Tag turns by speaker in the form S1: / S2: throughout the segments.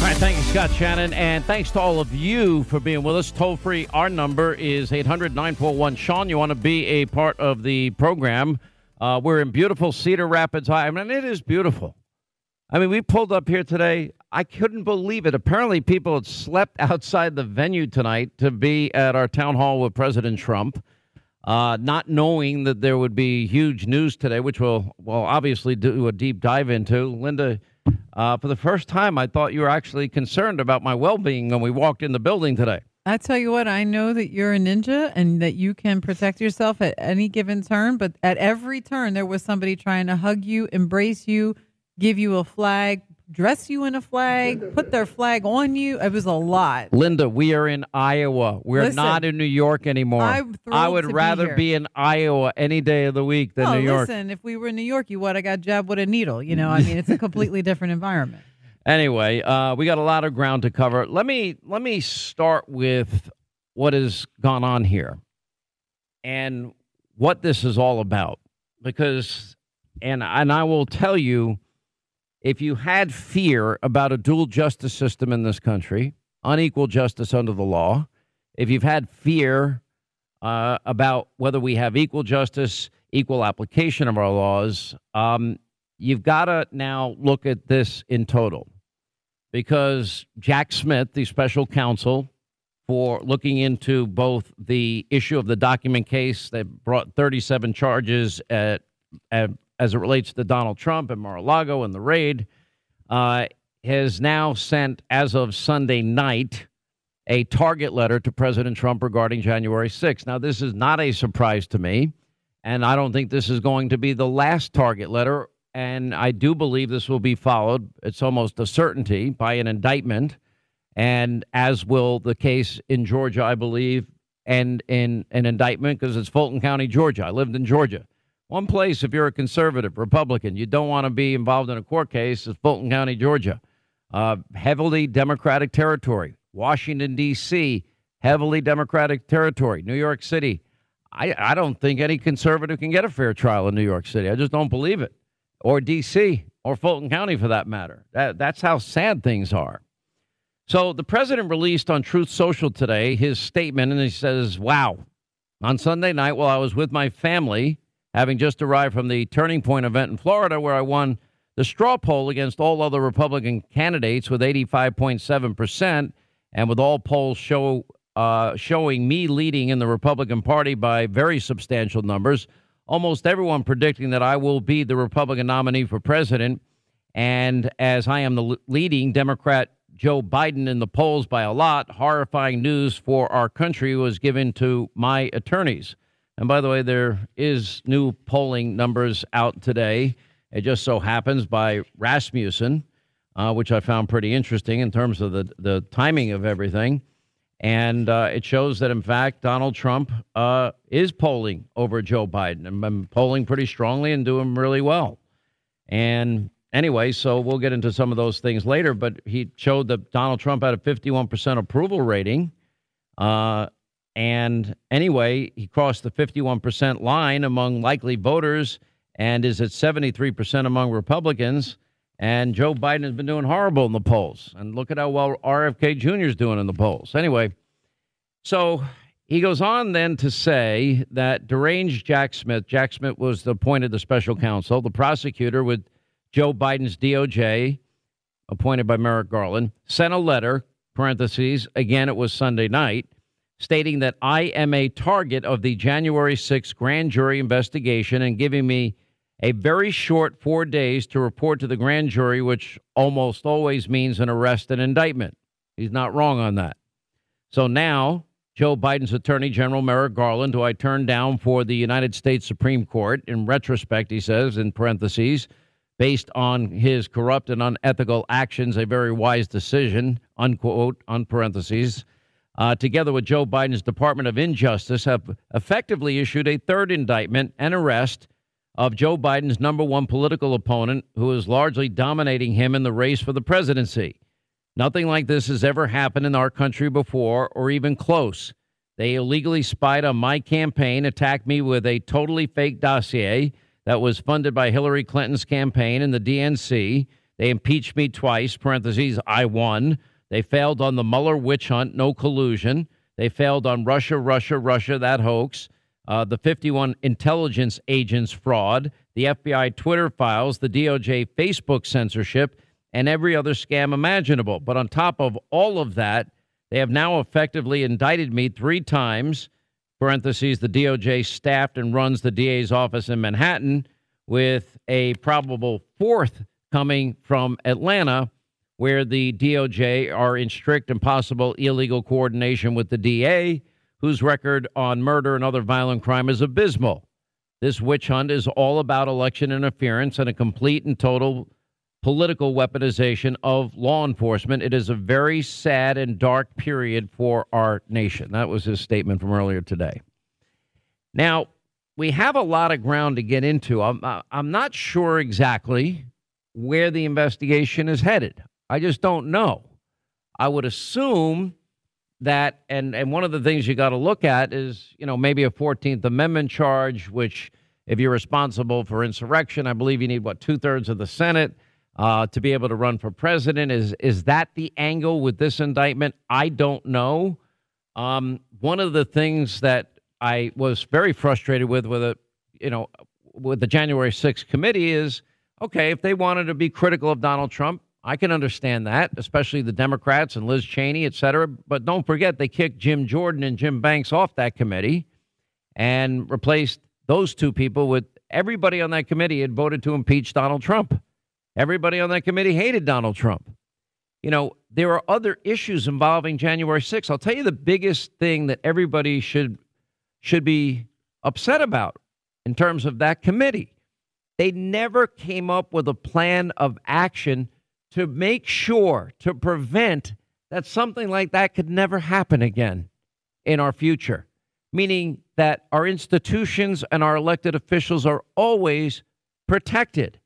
S1: All right, thank you, Scott Shannon. And thanks to all of you for being with us. Toll free, our number is 800 941 Sean. You want to be a part of the program? Uh, we're in beautiful Cedar Rapids. I mean, it is beautiful. I mean, we pulled up here today. I couldn't believe it. Apparently, people had slept outside the venue tonight to be at our town hall with President Trump, uh, not knowing that there would be huge news today, which we'll, we'll obviously do a deep dive into. Linda, uh, for the first time, I thought you were actually concerned about my well being when we walked in the building today.
S2: I tell you what, I know that you're a ninja and that you can protect yourself at any given turn, but at every turn, there was somebody trying to hug you, embrace you, give you a flag, dress you in a flag, put their flag on you. It was a lot.
S1: Linda, we are in Iowa. We're
S2: Listen,
S1: not in New York anymore.
S2: I'm
S1: I would
S2: to be
S1: rather
S2: here.
S1: be in Iowa any day of the week than
S2: oh,
S1: New York.
S2: listen, if we were in New York, you would have got jabbed with a needle. You know, I mean, it's a completely different environment.
S1: Anyway, uh, we got a lot of ground to cover. Let me let me start with what has gone on here and what this is all about. Because and and I will tell you, if you had fear about a dual justice system in this country, unequal justice under the law, if you've had fear uh, about whether we have equal justice, equal application of our laws, um, you've got to now look at this in total. Because Jack Smith, the special counsel for looking into both the issue of the document case that brought 37 charges at, at, as it relates to Donald Trump and Mar-a-Lago and the raid, uh, has now sent, as of Sunday night, a target letter to President Trump regarding January 6th. Now, this is not a surprise to me, and I don't think this is going to be the last target letter. And I do believe this will be followed, it's almost a certainty, by an indictment, and as will the case in Georgia, I believe, and in an indictment because it's Fulton County, Georgia. I lived in Georgia. One place, if you're a conservative Republican, you don't want to be involved in a court case is Fulton County, Georgia. Uh, heavily Democratic territory. Washington, D.C., heavily Democratic territory. New York City. I, I don't think any conservative can get a fair trial in New York City. I just don't believe it. Or D.C., or Fulton County for that matter. That, that's how sad things are. So the president released on Truth Social today his statement, and he says, Wow, on Sunday night while I was with my family, having just arrived from the Turning Point event in Florida, where I won the straw poll against all other Republican candidates with 85.7%, and with all polls show uh, showing me leading in the Republican Party by very substantial numbers. Almost everyone predicting that I will be the Republican nominee for president. And as I am the leading Democrat Joe Biden in the polls by a lot, horrifying news for our country was given to my attorneys. And by the way, there is new polling numbers out today. It just so happens by Rasmussen, uh, which I found pretty interesting in terms of the, the timing of everything. And uh, it shows that, in fact, Donald Trump uh, is polling over Joe Biden and been polling pretty strongly and doing really well. And anyway, so we'll get into some of those things later. But he showed that Donald Trump had a 51% approval rating. Uh, and anyway, he crossed the 51% line among likely voters and is at 73% among Republicans. And Joe Biden has been doing horrible in the polls. And look at how well RFK Jr. is doing in the polls. Anyway, so he goes on then to say that deranged Jack Smith, Jack Smith was appointed the special counsel, the prosecutor with Joe Biden's DOJ, appointed by Merrick Garland, sent a letter, parentheses, again, it was Sunday night, stating that I am a target of the January 6th grand jury investigation and giving me a very short four days to report to the grand jury, which almost always means an arrest and indictment. He's not wrong on that. So now, Joe Biden's Attorney General Merrick Garland, who I turned down for the United States Supreme Court, in retrospect, he says, in parentheses, based on his corrupt and unethical actions, a very wise decision, unquote, on parentheses, uh, together with Joe Biden's Department of Injustice, have effectively issued a third indictment and arrest of Joe Biden's number one political opponent, who is largely dominating him in the race for the presidency. Nothing like this has ever happened in our country before, or even close. They illegally spied on my campaign, attacked me with a totally fake dossier that was funded by Hillary Clinton's campaign and the DNC. They impeached me twice, parentheses, I won. They failed on the Mueller witch hunt, no collusion. They failed on Russia, Russia, Russia, that hoax. Uh, the 51 intelligence agents fraud, the FBI Twitter files, the DOJ Facebook censorship, and every other scam imaginable. But on top of all of that, they have now effectively indicted me three times. Parentheses, the DOJ staffed and runs the DA's office in Manhattan, with a probable fourth coming from Atlanta where the DOJ are in strict and possible illegal coordination with the DA, whose record on murder and other violent crime is abysmal. This witch hunt is all about election interference and a complete and total political weaponization of law enforcement. It is a very sad and dark period for our nation. That was his statement from earlier today. Now, we have a lot of ground to get into. I'm, uh, I'm not sure exactly where the investigation is headed. I just don't know. I would assume that, and, and one of the things you got to look at is, you know, maybe a 14th Amendment charge, which, if you're responsible for insurrection, I believe you need, what, two thirds of the Senate uh, to be able to run for president. Is, is that the angle with this indictment? I don't know. Um, one of the things that I was very frustrated with, with a, you know, with the January 6th committee is okay, if they wanted to be critical of Donald Trump, I can understand that, especially the Democrats and Liz Cheney, et cetera. But don't forget, they kicked Jim Jordan and Jim Banks off that committee and replaced those two people with everybody on that committee had voted to impeach Donald Trump. Everybody on that committee hated Donald Trump. You know, there are other issues involving January 6th. I'll tell you the biggest thing that everybody should should be upset about in terms of that committee. They never came up with a plan of action to make sure, to prevent that something like that could never happen again in our future, meaning that our institutions and our elected officials are always protected.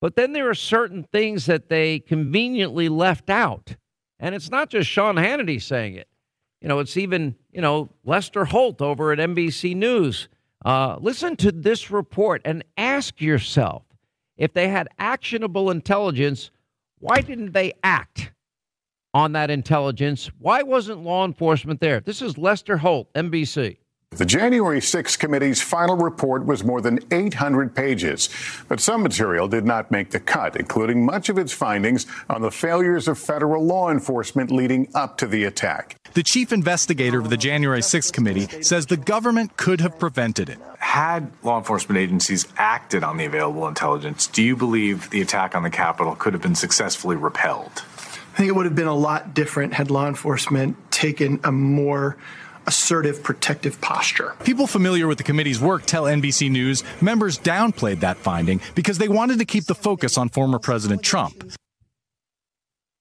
S1: But then there are certain things that they conveniently left out. And it's not just Sean Hannity saying it. You know, it's even, you know, Lester Holt over at NBC News. Uh, listen to this report and ask yourself if they had actionable intelligence why didn't they act on that intelligence? Why wasn't law enforcement there? This is Lester Holt, NBC.
S3: The January 6 committee's final report was more than 800 pages, but some material did not make the cut, including much of its findings on the failures of federal law enforcement leading up to the attack.
S4: The chief investigator of the January 6 committee says the government could have prevented it.
S5: Had law enforcement agencies acted on the available intelligence, do you believe the attack on the Capitol could have been successfully repelled?
S6: I think it would have been a lot different had law enforcement taken a more assertive, protective posture.
S4: People familiar with the committee's work tell NBC News members downplayed that finding because they wanted to keep the focus on former President Trump.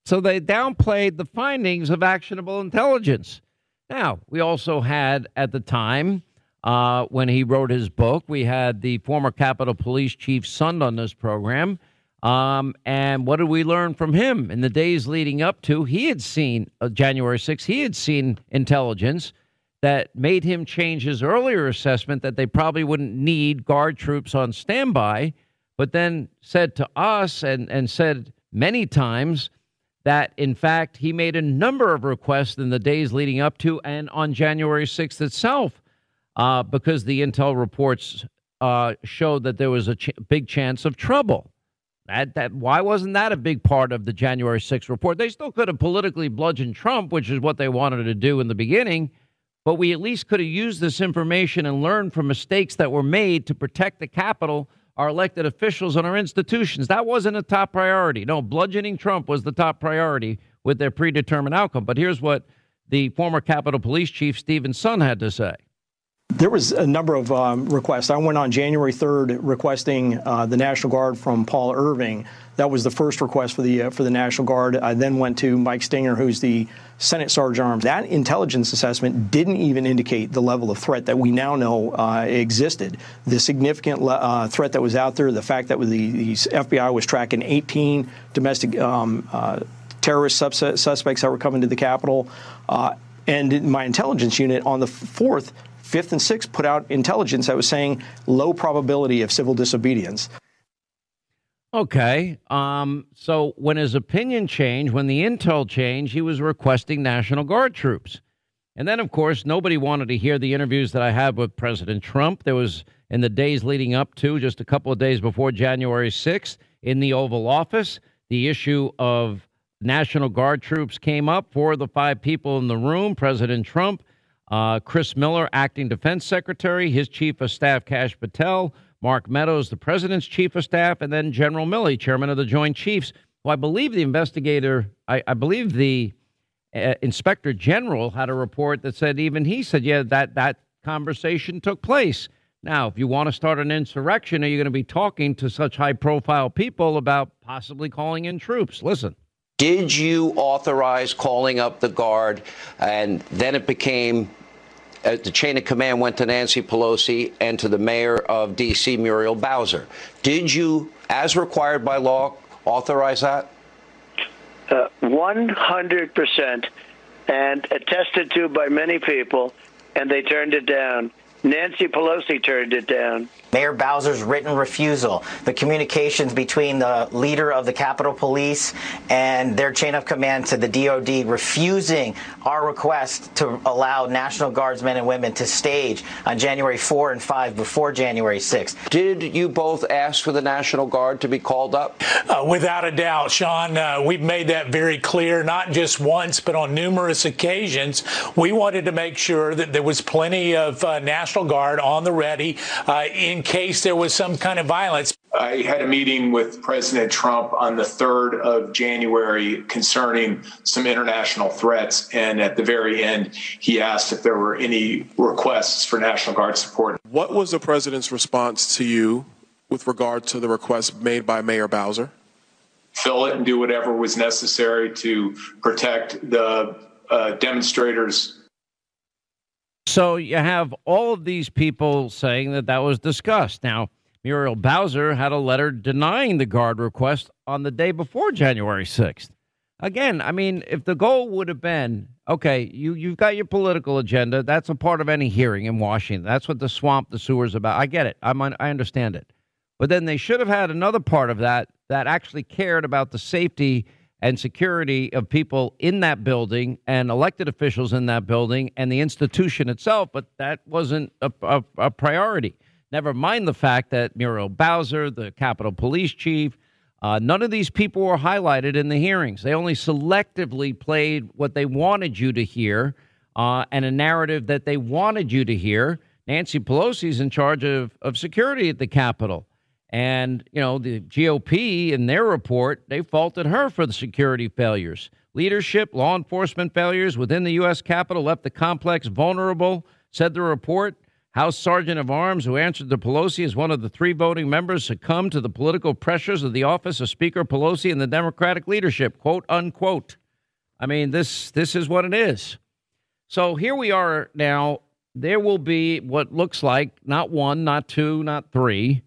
S1: So they downplayed the findings of actionable intelligence. Now, we also had at the time uh, when he wrote his book, we had the former Capitol Police Chief Sund on this program. Um, and what did we learn from him in the days leading up to? He had seen uh, January 6th, he had seen intelligence that made him change his earlier assessment that they probably wouldn't need guard troops on standby, but then said to us and, and said many times that, in fact, he made a number of requests in the days leading up to and on January 6th itself uh, because the intel reports uh, showed that there was a ch- big chance of trouble. That, that why wasn't that a big part of the January 6th report? They still could have politically bludgeoned Trump, which is what they wanted to do in the beginning but we at least could have used this information and learned from mistakes that were made to protect the Capitol, our elected officials, and our institutions. That wasn't a top priority. No, bludgeoning Trump was the top priority with their predetermined outcome. But here's what the former Capitol Police Chief Steven Sund had to say.
S7: There was a number of um, requests. I went on January 3rd requesting uh, the National Guard from Paul Irving. That was the first request for the uh, for the National Guard. I then went to Mike Stenger, who's the Senate Sergeant Arms. That intelligence assessment didn't even indicate the level of threat that we now know uh, existed. The significant uh, threat that was out there, the fact that the, the FBI was tracking 18 domestic um, uh, terrorist suspects that were coming to the Capitol. Uh, and my intelligence unit on the 4th Fifth and sixth put out intelligence that was saying low probability of civil disobedience.
S1: Okay. Um, so when his opinion changed, when the intel changed, he was requesting National Guard troops. And then, of course, nobody wanted to hear the interviews that I had with President Trump. There was in the days leading up to, just a couple of days before January 6th, in the Oval Office, the issue of National Guard troops came up. Four of the five people in the room, President Trump, uh, Chris Miller, acting defense secretary, his chief of staff, Kash Patel, Mark Meadows, the president's chief of staff, and then General Milley, chairman of the Joint Chiefs. Well, I believe the investigator, I, I believe the uh, inspector general had a report that said even he said, yeah, that that conversation took place. Now, if you want to start an insurrection, are you going to be talking to such high profile people about possibly calling in troops? Listen.
S8: Did you authorize calling up the guard? And then it became uh, the chain of command went to Nancy Pelosi and to the mayor of D.C., Muriel Bowser. Did you, as required by law, authorize that?
S9: Uh, 100% and attested to by many people, and they turned it down. Nancy Pelosi turned it down.
S10: Mayor Bowser's written refusal, the communications between the leader of the Capitol Police and their chain of command to the DOD refusing our request to allow National Guardsmen and women to stage on January 4 and 5 before January 6.
S8: Did you both ask for the National Guard to be called up?
S11: Uh, without a doubt, Sean. Uh, we've made that very clear, not just once, but on numerous occasions. We wanted to make sure that there was plenty of uh, National Guard on the ready uh, in case there was some kind of violence.
S12: I had a meeting with President Trump on the 3rd of January concerning some international threats. And at the very end, he asked if there were any requests for National Guard support.
S13: What was the president's response to you with regard to the request made by Mayor Bowser?
S12: Fill it and do whatever was necessary to protect the uh, demonstrators
S1: so you have all of these people saying that that was discussed. Now, Muriel Bowser had a letter denying the guard request on the day before January 6th. Again, I mean, if the goal would have been, okay, you, you've got your political agenda, that's a part of any hearing in Washington. That's what the swamp, the sewer's about. I get it. I'm, I understand it. But then they should have had another part of that that actually cared about the safety and security of people in that building and elected officials in that building and the institution itself, but that wasn't a, a, a priority. Never mind the fact that Muriel Bowser, the Capitol Police Chief, uh, none of these people were highlighted in the hearings. They only selectively played what they wanted you to hear uh, and a narrative that they wanted you to hear. Nancy Pelosi's in charge of, of security at the Capitol. And, you know, the GOP in their report, they faulted her for the security failures. Leadership, law enforcement failures within the U.S. Capitol left the complex vulnerable, said the report. House Sergeant of Arms, who answered to Pelosi as one of the three voting members, succumbed to the political pressures of the office of Speaker Pelosi and the Democratic leadership, quote unquote. I mean, this this is what it is. So here we are now. There will be what looks like not one, not two, not three,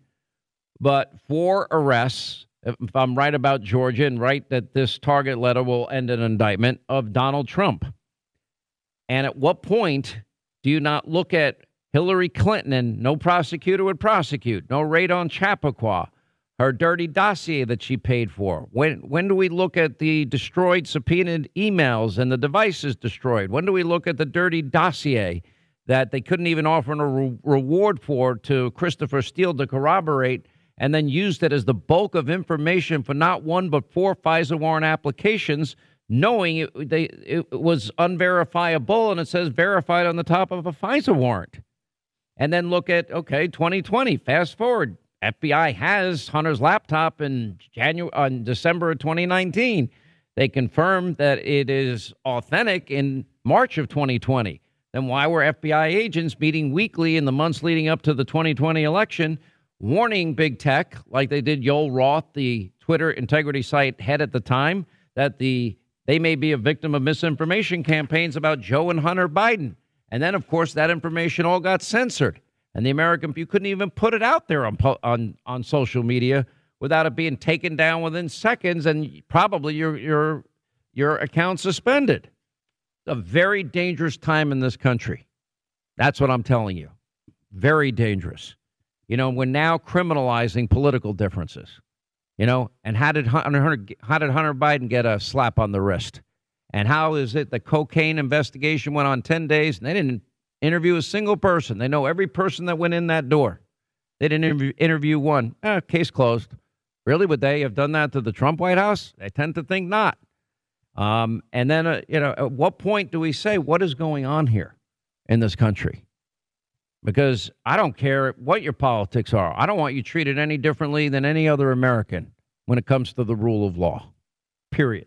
S1: but four arrests, if I'm right about Georgia and right that this target letter will end an indictment of Donald Trump. And at what point do you not look at Hillary Clinton and no prosecutor would prosecute, no raid on Chappaqua, her dirty dossier that she paid for? When when do we look at the destroyed subpoenaed emails and the devices destroyed? When do we look at the dirty dossier that they couldn't even offer a re- reward for to Christopher Steele to corroborate and then used it as the bulk of information for not one but four FISA warrant applications, knowing it, they, it was unverifiable and it says verified on the top of a FISA warrant. And then look at, okay, 2020, fast forward. FBI has Hunter's laptop in January, on December of 2019. They confirmed that it is authentic in March of 2020. Then why were FBI agents meeting weekly in the months leading up to the 2020 election warning big tech, like they did Yoel Roth, the Twitter integrity site head at the time, that the they may be a victim of misinformation campaigns about Joe and Hunter Biden. And then, of course, that information all got censored, and the American you couldn't even put it out there on on on social media without it being taken down within seconds, and probably your your your account suspended. a very dangerous time in this country. That's what I'm telling you. Very dangerous. You know, we're now criminalizing political differences. You know, and how did Hunter, how did Hunter Biden get a slap on the wrist? And how is it the cocaine investigation went on 10 days and they didn't interview a single person? They know every person that went in that door. They didn't interview, one. Eh, case closed. Really, would they have done that to the Trump White House? I tend to think not. Um, and then, uh, you know, at what point do we say what is going on here in this country? Because I don't care what your politics are. I don't want you treated any differently than any other American when it comes to the rule of law. Period.